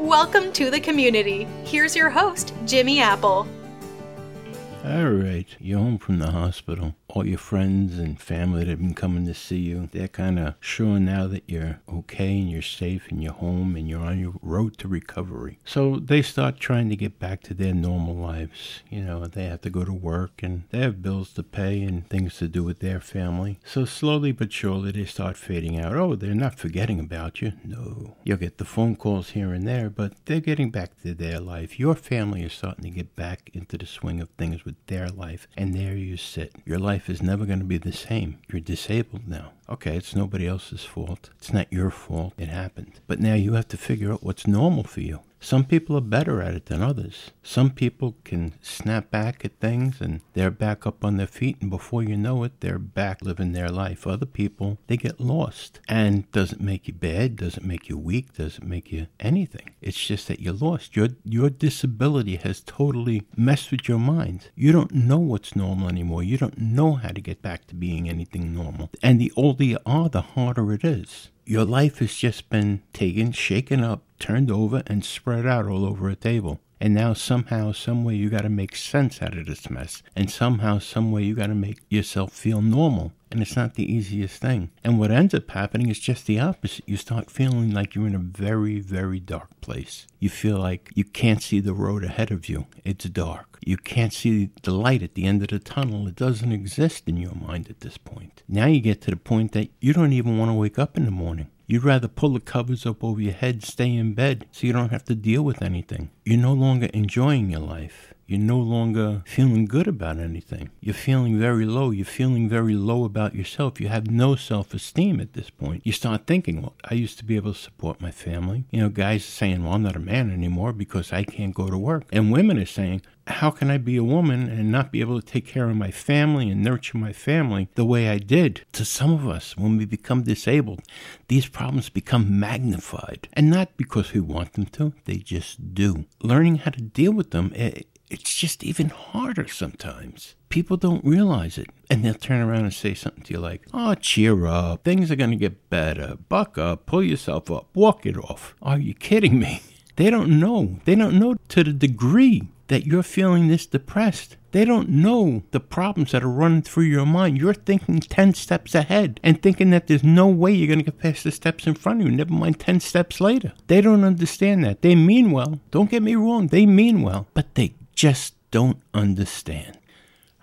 Welcome to the community. Here's your host, Jimmy Apple. All right, you're home from the hospital. All your friends and family that have been coming to see you, they're kind of sure now that you're okay and you're safe and you're home and you're on your road to recovery. So they start trying to get back to their normal lives. You know, they have to go to work and they have bills to pay and things to do with their family. So slowly but surely they start fading out. Oh, they're not forgetting about you. No. You'll get the phone calls here and there, but they're getting back to their life. Your family is starting to get back into the swing of things with their life. And there you sit. Your life is never going to be the same. You're disabled now. Okay, it's nobody else's fault. It's not your fault. It happened. But now you have to figure out what's normal for you. Some people are better at it than others. Some people can snap back at things and they're back up on their feet, and before you know it, they're back living their life. Other people, they get lost. And doesn't make you bad, doesn't make you weak, doesn't make you anything. It's just that you're lost. Your your disability has totally messed with your mind. You don't know what's normal anymore. You don't know how to get back to being anything normal. And the older you are, the harder it is. Your life has just been taken, shaken up, turned over, and spread out all over a table. And now somehow, someway, you got to make sense out of this mess. And somehow, someway, you got to make yourself feel normal. And it's not the easiest thing. And what ends up happening is just the opposite. You start feeling like you're in a very, very dark place. You feel like you can't see the road ahead of you. It's dark. You can't see the light at the end of the tunnel. It doesn't exist in your mind at this point. Now you get to the point that you don't even want to wake up in the morning. You'd rather pull the covers up over your head, stay in bed, so you don't have to deal with anything. You're no longer enjoying your life. You're no longer feeling good about anything. You're feeling very low. You're feeling very low about yourself. You have no self esteem at this point. You start thinking, well, I used to be able to support my family. You know, guys are saying, well, I'm not a man anymore because I can't go to work. And women are saying, how can I be a woman and not be able to take care of my family and nurture my family the way I did? To some of us, when we become disabled, these problems become magnified. And not because we want them to, they just do. Learning how to deal with them, it, it's just even harder sometimes. People don't realize it. And they'll turn around and say something to you like, oh, cheer up. Things are going to get better. Buck up. Pull yourself up. Walk it off. Are you kidding me? They don't know. They don't know to the degree that you're feeling this depressed. They don't know the problems that are running through your mind. You're thinking 10 steps ahead and thinking that there's no way you're going to get past the steps in front of you, never mind 10 steps later. They don't understand that. They mean well. Don't get me wrong, they mean well, but they just don't understand.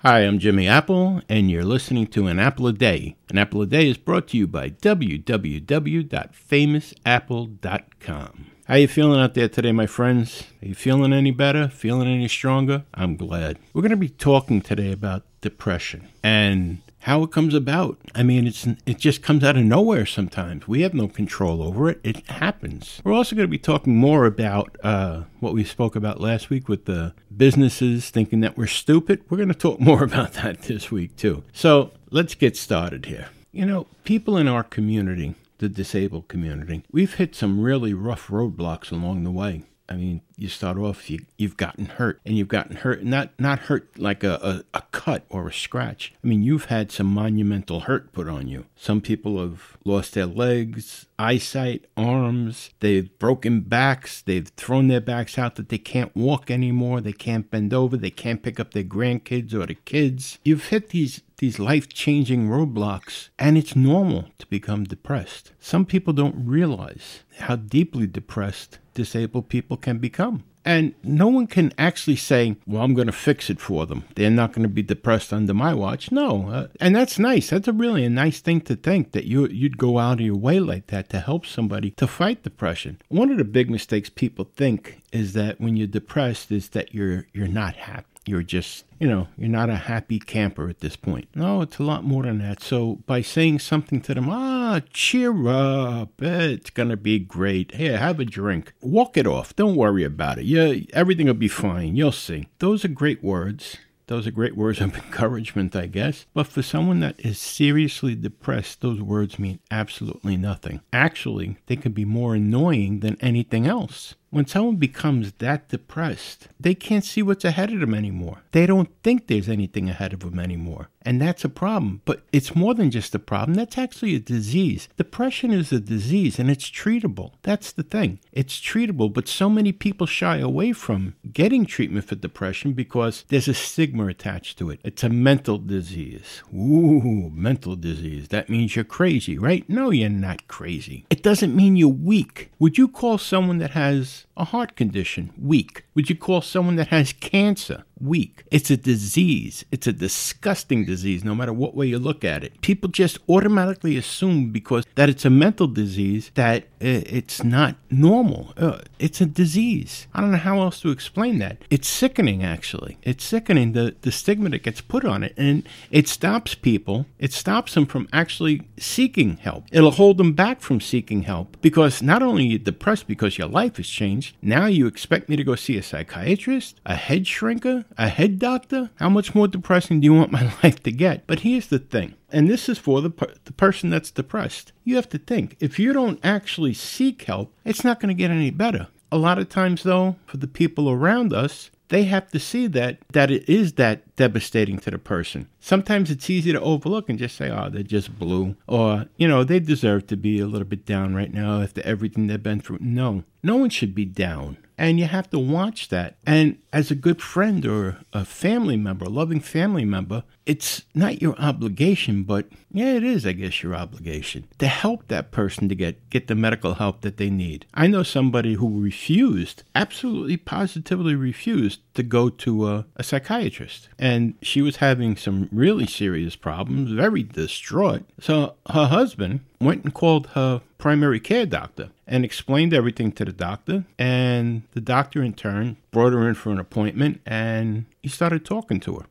Hi, I'm Jimmy Apple, and you're listening to An Apple a Day. An Apple a Day is brought to you by www.famousapple.com. How you feeling out there today, my friends? Are you feeling any better? Feeling any stronger? I'm glad. We're going to be talking today about depression and how it comes about. I mean, it's it just comes out of nowhere sometimes. We have no control over it. It happens. We're also going to be talking more about uh, what we spoke about last week with the businesses thinking that we're stupid. We're going to talk more about that this week too. So let's get started here. You know, people in our community the disabled community. We've hit some really rough roadblocks along the way. I mean, you start off, you, you've gotten hurt, and you've gotten hurt, not not hurt like a, a, a cut or a scratch. I mean, you've had some monumental hurt put on you. Some people have lost their legs, eyesight, arms, they've broken backs, they've thrown their backs out that they can't walk anymore, they can't bend over, they can't pick up their grandkids or the kids. You've hit these these life changing roadblocks, and it's normal to become depressed. Some people don't realize how deeply depressed disabled people can become. And no one can actually say, well, I'm going to fix it for them. They're not going to be depressed under my watch. No. Uh, and that's nice. That's a really a nice thing to think that you, you'd go out of your way like that to help somebody to fight depression. One of the big mistakes people think is that when you're depressed is that you're, you're not happy you're just, you know, you're not a happy camper at this point. No, it's a lot more than that. So by saying something to them, ah, cheer up. It's going to be great. Here, have a drink. Walk it off. Don't worry about it. Yeah, everything will be fine. You'll see. Those are great words. Those are great words of encouragement, I guess. But for someone that is seriously depressed, those words mean absolutely nothing. Actually, they can be more annoying than anything else. When someone becomes that depressed, they can't see what's ahead of them anymore. They don't think there's anything ahead of them anymore. And that's a problem. But it's more than just a problem. That's actually a disease. Depression is a disease and it's treatable. That's the thing. It's treatable, but so many people shy away from getting treatment for depression because there's a stigma attached to it. It's a mental disease. Ooh, mental disease. That means you're crazy, right? No, you're not crazy. It doesn't mean you're weak. Would you call someone that has a heart condition weak? Would you call someone that has cancer weak? It's a disease. It's a disgusting disease, no matter what way you look at it. People just automatically assume because that it's a mental disease that it's not normal. Uh, it's a disease. I don't know how else to explain that. It's sickening, actually. It's sickening the, the stigma that gets put on it. And it stops people, it stops them from actually seeking help. It'll hold them back from seeking help because not only are you depressed because your life has changed, now you expect me to go see a psychiatrist, a head shrinker, a head doctor? How much more depressing do you want my life to get? But here's the thing, and this is for the, per- the person that's depressed. You have to think if you don't actually seek help, it's not going to get any better. A lot of times, though, for the people around us, they have to see that that it is that devastating to the person. Sometimes it's easy to overlook and just say, "Oh, they're just blue," or you know, they deserve to be a little bit down right now after everything they've been through. No, no one should be down. And you have to watch that. And as a good friend or a family member, a loving family member, it's not your obligation, but yeah, it is, I guess, your obligation to help that person to get, get the medical help that they need. I know somebody who refused, absolutely positively refused to go to a, a psychiatrist. And she was having some really serious problems, very distraught. So her husband went and called her primary care doctor and explained everything to the doctor. And the doctor, in turn, brought her in for an appointment and he started talking to her.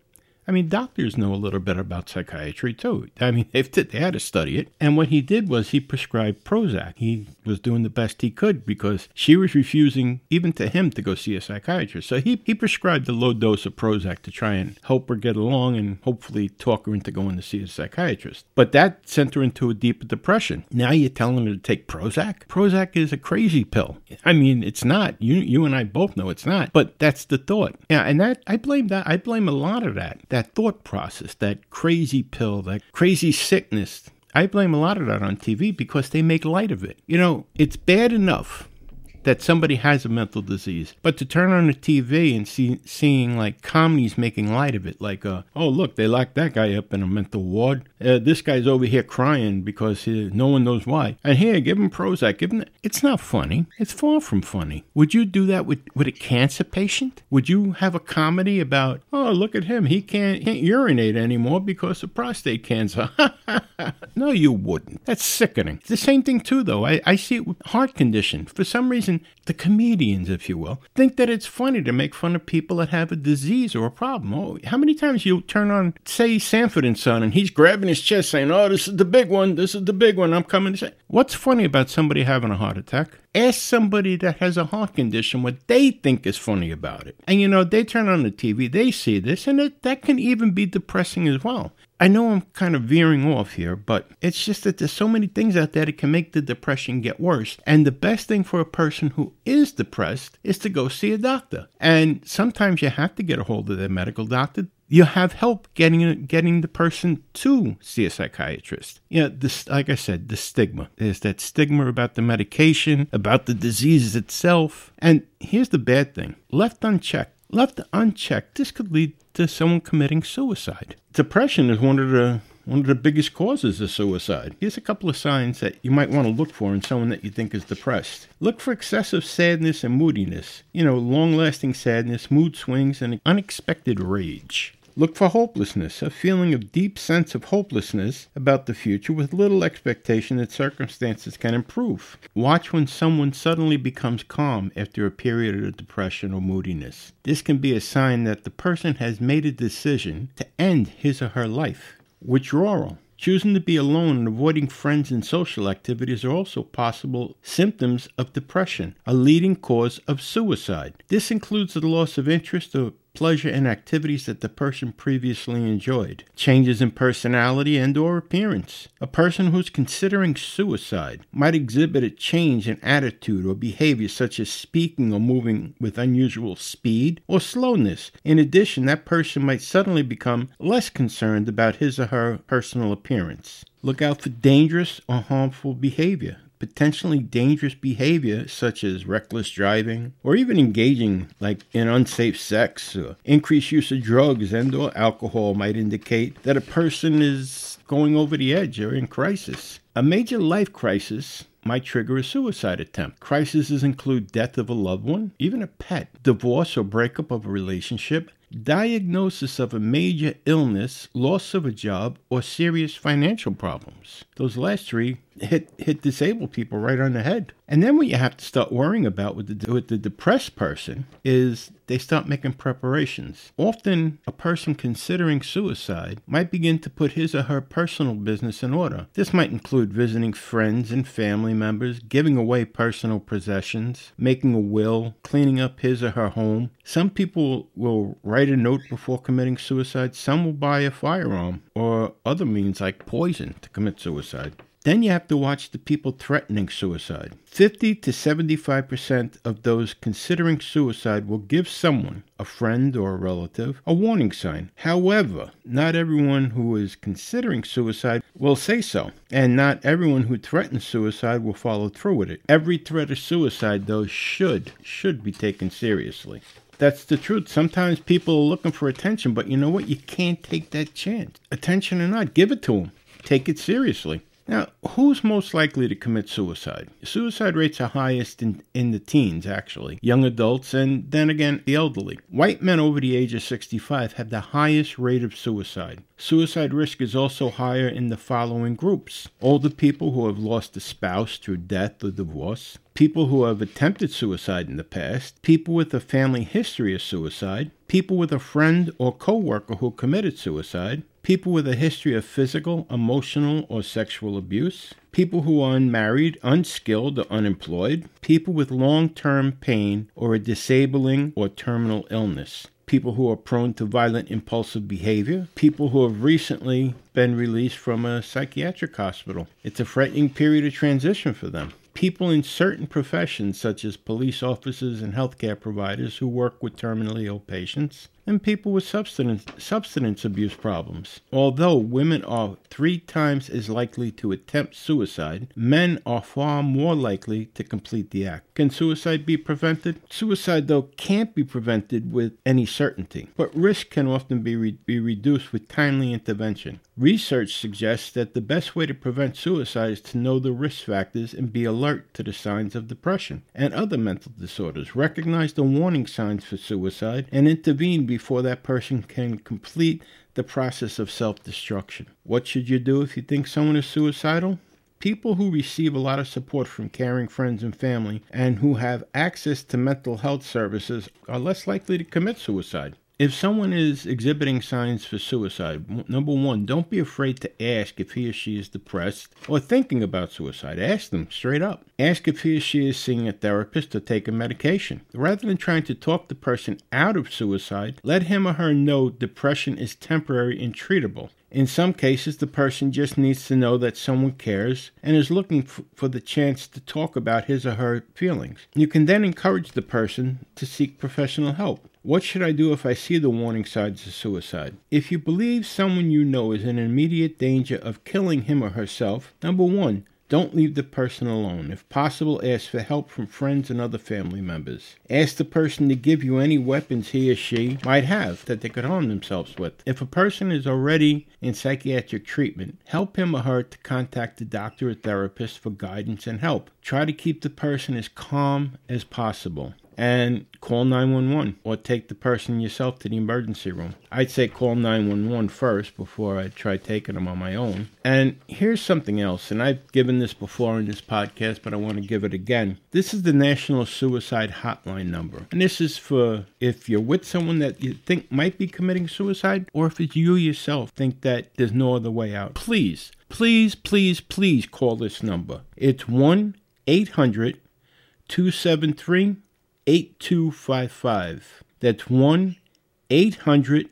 I mean, doctors know a little bit about psychiatry too. I mean, they they had to study it. And what he did was he prescribed Prozac. He was doing the best he could because she was refusing, even to him, to go see a psychiatrist. So he, he prescribed a low dose of Prozac to try and help her get along and hopefully talk her into going to see a psychiatrist. But that sent her into a deeper depression. Now you're telling her to take Prozac? Prozac is a crazy pill. I mean, it's not. You you and I both know it's not. But that's the thought. Yeah, and that I blame that. I blame a lot of that thought process, that crazy pill, that crazy sickness. I blame a lot of that on TV because they make light of it. You know, it's bad enough that somebody has a mental disease. But to turn on the TV and see seeing like comedies making light of it, like uh, oh look, they locked that guy up in a mental ward. Uh, this guy's over here crying because he, no one knows why. And here, give him Prozac. Give him. It's not funny. It's far from funny. Would you do that with with a cancer patient? Would you have a comedy about oh look at him, he can't can't urinate anymore because of prostate cancer? no, you wouldn't. That's sickening. It's the same thing too, though. I, I see it with heart condition. For some reason, the comedians, if you will, think that it's funny to make fun of people that have a disease or a problem. Oh, how many times you turn on, say, Sanford and Son, and he's grabbing his chest saying, "Oh, this is the big one. This is the big one. I'm coming to say." What's funny about somebody having a heart attack? Ask somebody that has a heart condition what they think is funny about it. And you know, they turn on the TV, they see this, and it, that can even be depressing as well. I know I'm kind of veering off here, but it's just that there's so many things out there that can make the depression get worse. And the best thing for a person who is depressed is to go see a doctor. And sometimes you have to get a hold of their medical doctor. You have help getting getting the person to see a psychiatrist. You know, this, like I said, the stigma. There's that stigma about the medication, about the disease itself. And here's the bad thing: left unchecked, left unchecked, this could lead to someone committing suicide. Depression is one of the one of the biggest causes of suicide. Here's a couple of signs that you might want to look for in someone that you think is depressed. Look for excessive sadness and moodiness. You know, long lasting sadness, mood swings, and unexpected rage. Look for hopelessness, a feeling of deep sense of hopelessness about the future with little expectation that circumstances can improve. Watch when someone suddenly becomes calm after a period of depression or moodiness. This can be a sign that the person has made a decision to end his or her life. Withdrawal. Choosing to be alone and avoiding friends and social activities are also possible symptoms of depression, a leading cause of suicide. This includes the loss of interest or pleasure in activities that the person previously enjoyed, changes in personality and or appearance. A person who's considering suicide might exhibit a change in attitude or behavior such as speaking or moving with unusual speed or slowness. In addition, that person might suddenly become less concerned about his or her personal appearance. Look out for dangerous or harmful behavior potentially dangerous behavior such as reckless driving or even engaging like in unsafe sex or increased use of drugs and or alcohol might indicate that a person is going over the edge or in crisis a major life crisis might trigger a suicide attempt. Crises include death of a loved one, even a pet, divorce or breakup of a relationship, diagnosis of a major illness, loss of a job, or serious financial problems. Those last three hit hit disabled people right on the head. And then what you have to start worrying about with the with the depressed person is they start making preparations. Often a person considering suicide might begin to put his or her personal business in order. This might include visiting friends and family members, giving away personal possessions, making a will, cleaning up his or her home. Some people will write a note before committing suicide. Some will buy a firearm or other means like poison to commit suicide. Then you have to watch the people threatening suicide. 50 to 75% of those considering suicide will give someone, a friend or a relative, a warning sign. However, not everyone who is considering suicide will say so, and not everyone who threatens suicide will follow through with it. Every threat of suicide, though, should should be taken seriously. That's the truth. Sometimes people are looking for attention, but you know what? You can't take that chance. Attention or not, give it to them. Take it seriously. Now, who's most likely to commit suicide? Suicide rates are highest in, in the teens, actually, young adults, and then again, the elderly. White men over the age of 65 have the highest rate of suicide. Suicide risk is also higher in the following groups older people who have lost a spouse through death or divorce, people who have attempted suicide in the past, people with a family history of suicide, people with a friend or coworker who committed suicide, people with a history of physical, emotional, or sexual abuse, people who are unmarried, unskilled, or unemployed, people with long term pain or a disabling or terminal illness. People who are prone to violent impulsive behavior, people who have recently been released from a psychiatric hospital. It's a frightening period of transition for them. People in certain professions, such as police officers and healthcare providers who work with terminally ill patients, and people with substance, substance abuse problems. Although women are three times as likely to attempt suicide, men are far more likely to complete the act. Can suicide be prevented? Suicide, though, can't be prevented with any certainty, but risk can often be, re- be reduced with timely intervention. Research suggests that the best way to prevent suicide is to know the risk factors and be alert to the signs of depression and other mental disorders. Recognize the warning signs for suicide and intervene before that person can complete the process of self destruction. What should you do if you think someone is suicidal? People who receive a lot of support from caring friends and family and who have access to mental health services are less likely to commit suicide. If someone is exhibiting signs for suicide, number one, don't be afraid to ask if he or she is depressed or thinking about suicide. Ask them straight up. Ask if he or she is seeing a therapist or taking medication. Rather than trying to talk the person out of suicide, let him or her know depression is temporary and treatable. In some cases, the person just needs to know that someone cares and is looking f- for the chance to talk about his or her feelings. You can then encourage the person to seek professional help. What should I do if I see the warning signs of suicide? If you believe someone you know is in immediate danger of killing him or herself, number one, don't leave the person alone. If possible, ask for help from friends and other family members. Ask the person to give you any weapons he or she might have that they could harm themselves with. If a person is already in psychiatric treatment, help him or her to contact a doctor or therapist for guidance and help. Try to keep the person as calm as possible. And call 911 or take the person yourself to the emergency room. I'd say call 911 first before I try taking them on my own. And here's something else, and I've given this before in this podcast, but I want to give it again. This is the National Suicide Hotline number. And this is for if you're with someone that you think might be committing suicide, or if it's you yourself think that there's no other way out. Please, please, please, please call this number. It's 1 800 273 8255. That's 1 800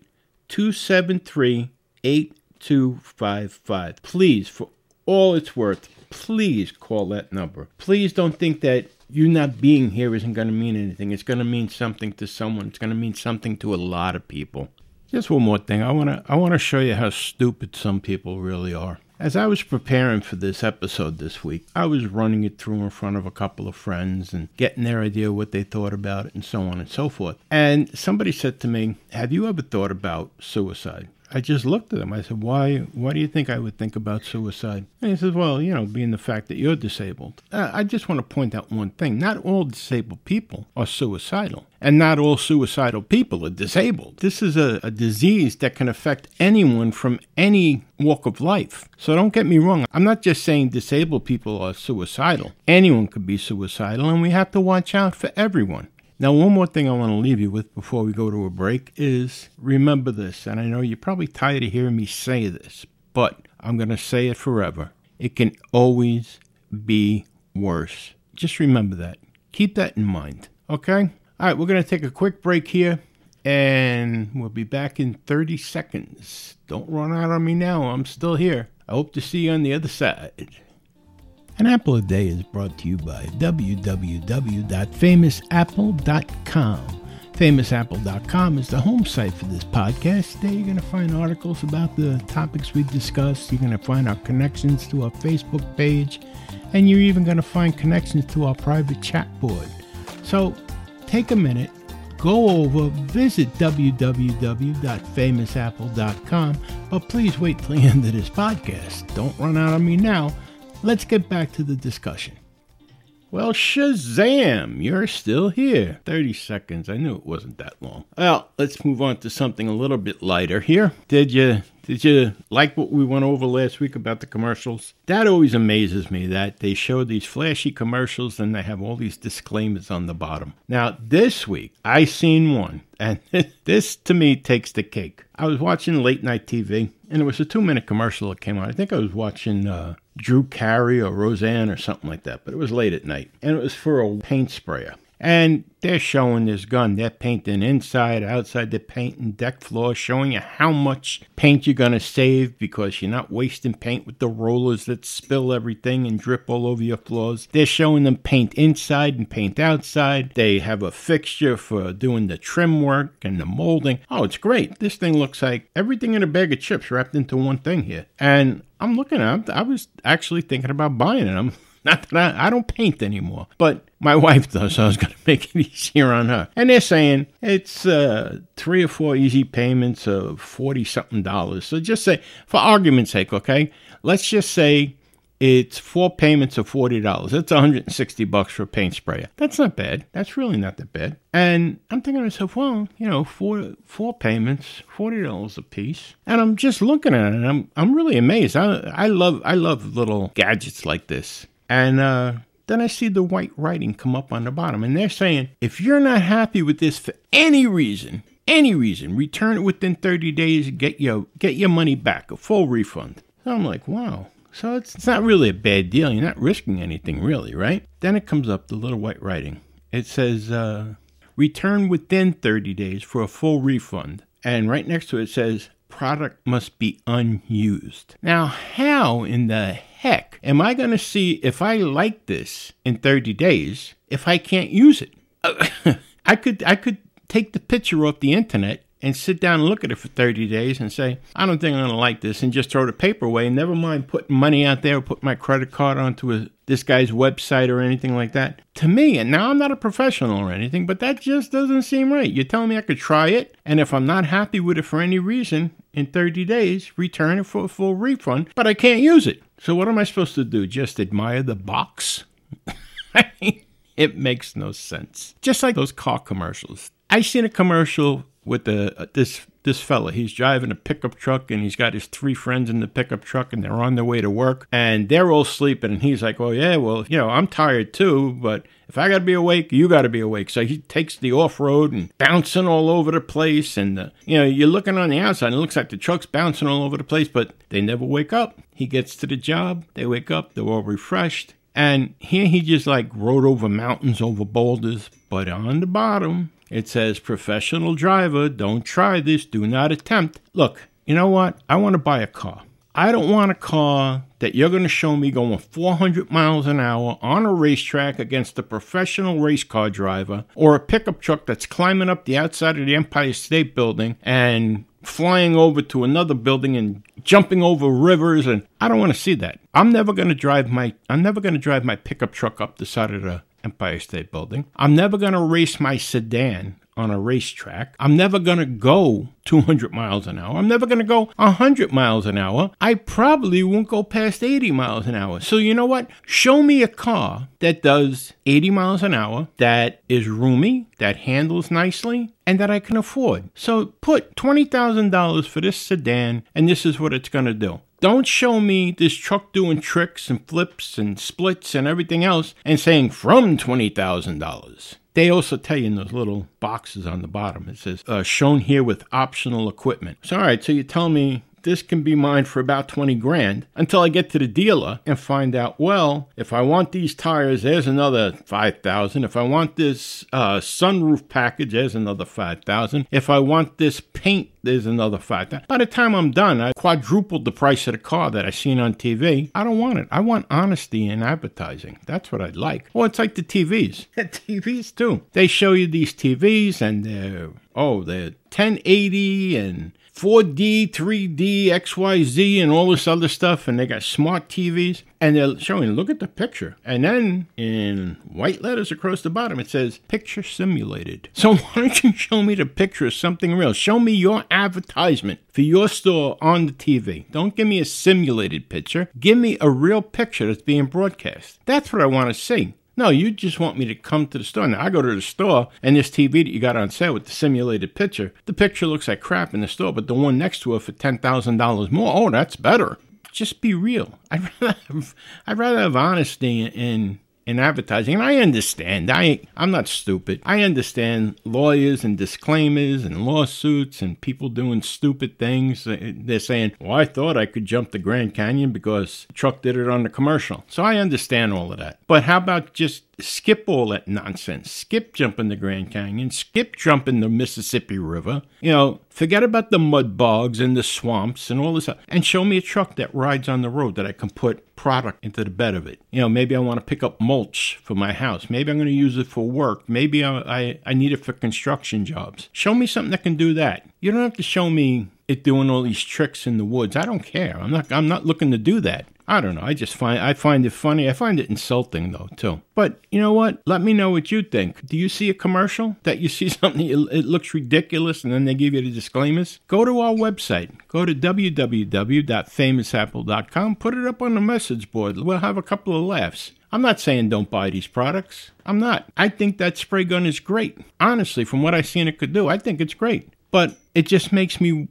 273 8255. Please, for all it's worth, please call that number. Please don't think that you not being here isn't going to mean anything. It's going to mean something to someone. It's going to mean something to a lot of people. Just one more thing. I want to I want to show you how stupid some people really are. As I was preparing for this episode this week, I was running it through in front of a couple of friends and getting their idea what they thought about it and so on and so forth. And somebody said to me, "Have you ever thought about suicide?" I just looked at him. I said, "Why? Why do you think I would think about suicide?" And he says, "Well, you know, being the fact that you're disabled." Uh, I just want to point out one thing: not all disabled people are suicidal, and not all suicidal people are disabled. This is a, a disease that can affect anyone from any walk of life. So don't get me wrong. I'm not just saying disabled people are suicidal. Anyone could be suicidal, and we have to watch out for everyone. Now, one more thing I want to leave you with before we go to a break is remember this, and I know you're probably tired of hearing me say this, but I'm going to say it forever. It can always be worse. Just remember that. Keep that in mind, okay? All right, we're going to take a quick break here, and we'll be back in 30 seconds. Don't run out on me now, I'm still here. I hope to see you on the other side. An Apple a Day is brought to you by www.famousapple.com. FamousApple.com is the home site for this podcast. There you're going to find articles about the topics we discussed. You're going to find our connections to our Facebook page, and you're even going to find connections to our private chat board. So take a minute, go over, visit www.famousapple.com, but please wait till the end of this podcast. Don't run out on me now let's get back to the discussion. Well, Shazam, you're still here. 30 seconds. I knew it wasn't that long. Well, let's move on to something a little bit lighter here. Did you did you like what we went over last week about the commercials? That always amazes me that they show these flashy commercials and they have all these disclaimers on the bottom. Now, this week I seen one and this to me takes the cake. I was watching late night TV and it was a 2-minute commercial that came on. I think I was watching uh, Drew Carey or Roseanne or something like that, but it was late at night and it was for a paint sprayer. And they're showing this gun. They're painting inside, outside. They're painting deck floors, showing you how much paint you're going to save because you're not wasting paint with the rollers that spill everything and drip all over your floors. They're showing them paint inside and paint outside. They have a fixture for doing the trim work and the molding. Oh, it's great. This thing looks like everything in a bag of chips wrapped into one thing here. And I'm looking at. I was actually thinking about buying it. I'm not that I, I don't paint anymore, but my wife does, so I was going to make it easier on her. And they're saying it's uh, three or four easy payments of 40 something dollars. So just say, for argument's sake, okay, let's just say it's four payments of forty dollars. That's 160 bucks for a paint sprayer. That's not bad. That's really not that bad. And I'm thinking to myself, well, you know, four four payments, forty dollars a piece. And I'm just looking at it, and I'm I'm really amazed. I I love I love little gadgets like this. And uh, then I see the white writing come up on the bottom, and they're saying, if you're not happy with this for any reason, any reason, return it within 30 days, get your get your money back, a full refund. So I'm like, wow. So it's, it's not really a bad deal. You're not risking anything, really, right? Then it comes up the little white writing. It says, uh, return within 30 days for a full refund. And right next to it says, product must be unused. Now, how in the heck am I going to see if I like this in 30 days if I can't use it? I could I could take the picture off the internet and sit down and look at it for 30 days and say, I don't think I'm going to like this, and just throw the paper away. And never mind putting money out there or put my credit card onto a, this guy's website or anything like that. To me, and now I'm not a professional or anything, but that just doesn't seem right. You're telling me I could try it, and if I'm not happy with it for any reason, in 30 days, return it for a full refund, but I can't use it. So what am I supposed to do? Just admire the box? it makes no sense. Just like those car commercials. I seen a commercial with the uh, this this fella. He's driving a pickup truck and he's got his three friends in the pickup truck and they're on their way to work and they're all sleeping and he's like, "Well, yeah, well, you know, I'm tired too, but if I got to be awake, you got to be awake." So he takes the off-road and bouncing all over the place and the, you know, you're looking on the outside and it looks like the truck's bouncing all over the place, but they never wake up. He gets to the job, they wake up, they're all refreshed. And here he just like rode over mountains, over boulders, but on the bottom it says, professional driver, don't try this, do not attempt. Look, you know what? I want to buy a car. I don't want a car that you're going to show me going 400 miles an hour on a racetrack against a professional race car driver or a pickup truck that's climbing up the outside of the Empire State Building and flying over to another building and jumping over rivers and I don't want to see that. I'm never going to drive my I'm never going to drive my pickup truck up the side of the Empire State Building. I'm never going to race my sedan on a racetrack. I'm never going to go 200 miles an hour. I'm never going to go 100 miles an hour. I probably won't go past 80 miles an hour. So, you know what? Show me a car that does 80 miles an hour, that is roomy, that handles nicely, and that I can afford. So, put $20,000 for this sedan, and this is what it's going to do. Don't show me this truck doing tricks and flips and splits and everything else and saying from $20,000. They also tell you in those little boxes on the bottom, it says, uh, shown here with optional equipment. So, all right, so you tell me this can be mine for about 20 grand until I get to the dealer and find out, well, if I want these tires, there's another 5,000. If I want this uh, sunroof package, there's another 5,000. If I want this paint, there's another 5,000. By the time I'm done, I quadrupled the price of the car that I seen on TV. I don't want it. I want honesty in advertising. That's what I'd like. Well, it's like the TVs. TVs too. They show you these TVs and they're, oh, they're 1080 and 4D, 3D, XYZ, and all this other stuff, and they got smart TVs, and they're showing, look at the picture. And then in white letters across the bottom, it says, picture simulated. So why don't you show me the picture of something real? Show me your advertisement for your store on the TV. Don't give me a simulated picture. Give me a real picture that's being broadcast. That's what I want to see. No, you just want me to come to the store. Now, I go to the store, and this TV that you got on sale with the simulated picture, the picture looks like crap in the store, but the one next to it for $10,000 more, oh, that's better. Just be real. I'd rather have, I'd rather have honesty in in advertising. And I understand. I I'm not stupid. I understand lawyers and disclaimers and lawsuits and people doing stupid things. They're saying, "Well, I thought I could jump the Grand Canyon because truck did it on the commercial." So I understand all of that. But how about just skip all that nonsense. Skip jumping the Grand Canyon, skip jumping the Mississippi River. You know, forget about the mud bogs and the swamps and all this, and show me a truck that rides on the road that I can put product into the bed of it. You know, maybe I want to pick up mulch for my house. Maybe I'm going to use it for work. Maybe I, I, I need it for construction jobs. Show me something that can do that. You don't have to show me it doing all these tricks in the woods. I don't care. I'm not I'm not looking to do that. I don't know. I just find I find it funny. I find it insulting though too. But you know what? Let me know what you think. Do you see a commercial that you see something it looks ridiculous and then they give you the disclaimers? Go to our website. Go to www.famousapple.com. Put it up on the message board. We'll have a couple of laughs. I'm not saying don't buy these products. I'm not. I think that spray gun is great. Honestly, from what I've seen it could do, I think it's great. But it just makes me,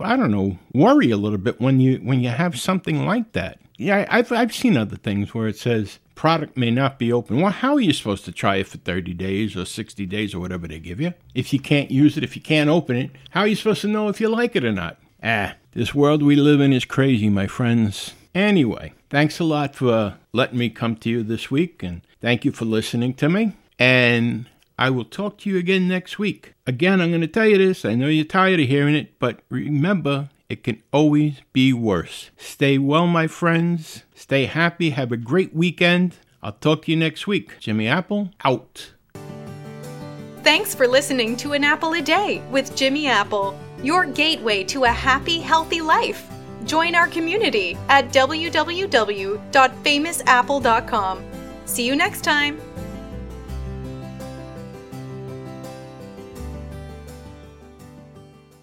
I don't know, worry a little bit when you when you have something like that. Yeah, I've I've seen other things where it says product may not be open. Well, how are you supposed to try it for 30 days or 60 days or whatever they give you? If you can't use it, if you can't open it, how are you supposed to know if you like it or not? Ah, this world we live in is crazy, my friends. Anyway, thanks a lot for letting me come to you this week, and thank you for listening to me. And I will talk to you again next week. Again, I'm going to tell you this. I know you're tired of hearing it, but remember, it can always be worse. Stay well, my friends. Stay happy. Have a great weekend. I'll talk to you next week. Jimmy Apple, out. Thanks for listening to An Apple a Day with Jimmy Apple, your gateway to a happy, healthy life. Join our community at www.famousapple.com. See you next time.